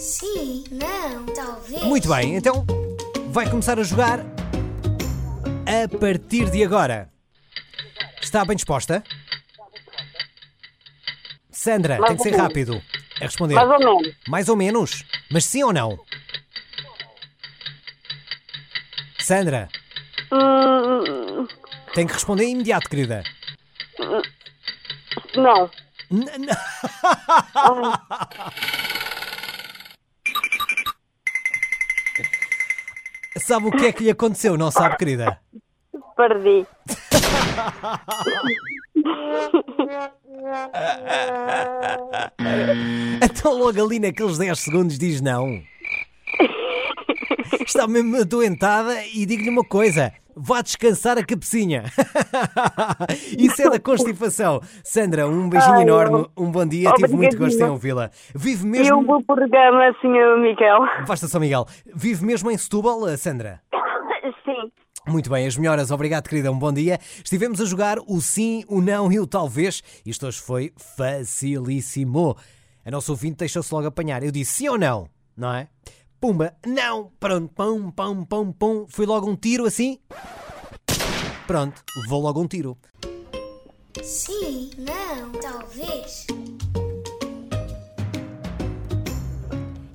Sim, não, talvez. Muito bem, então vai começar a jogar a partir de agora. Está bem disposta? Sandra, Mais tem que ser menos. rápido a responder. Mais ou menos. Mais ou menos? Mas sim ou não? Sandra, Hum, tem que responder imediato, querida. não. N- n- sabe o que é que lhe aconteceu, não sabe, querida? Perdi. Então logo ali naqueles 10 segundos diz não. Está mesmo adoentada e digo-lhe uma coisa. Vá descansar a cabecinha. Isso é da constipação. Sandra, um beijinho Ai, enorme, um bom dia. Tive muito gosto em ouvi-la. Vive E um mesmo. bom programa, Sr. Miguel. Basta São Miguel. Vive mesmo em Setúbal, Sandra? Sim. Muito bem, as melhoras. Obrigado, querida. Um bom dia. Estivemos a jogar o sim, o não e o talvez. Isto hoje foi facilíssimo. A nossa ouvinte deixou-se logo apanhar. Eu disse sim ou não, não é? Pumba, não. Pronto, pum, pum, pum, pum. Foi logo um tiro assim. Pronto, levou logo um tiro. Sim, não, talvez.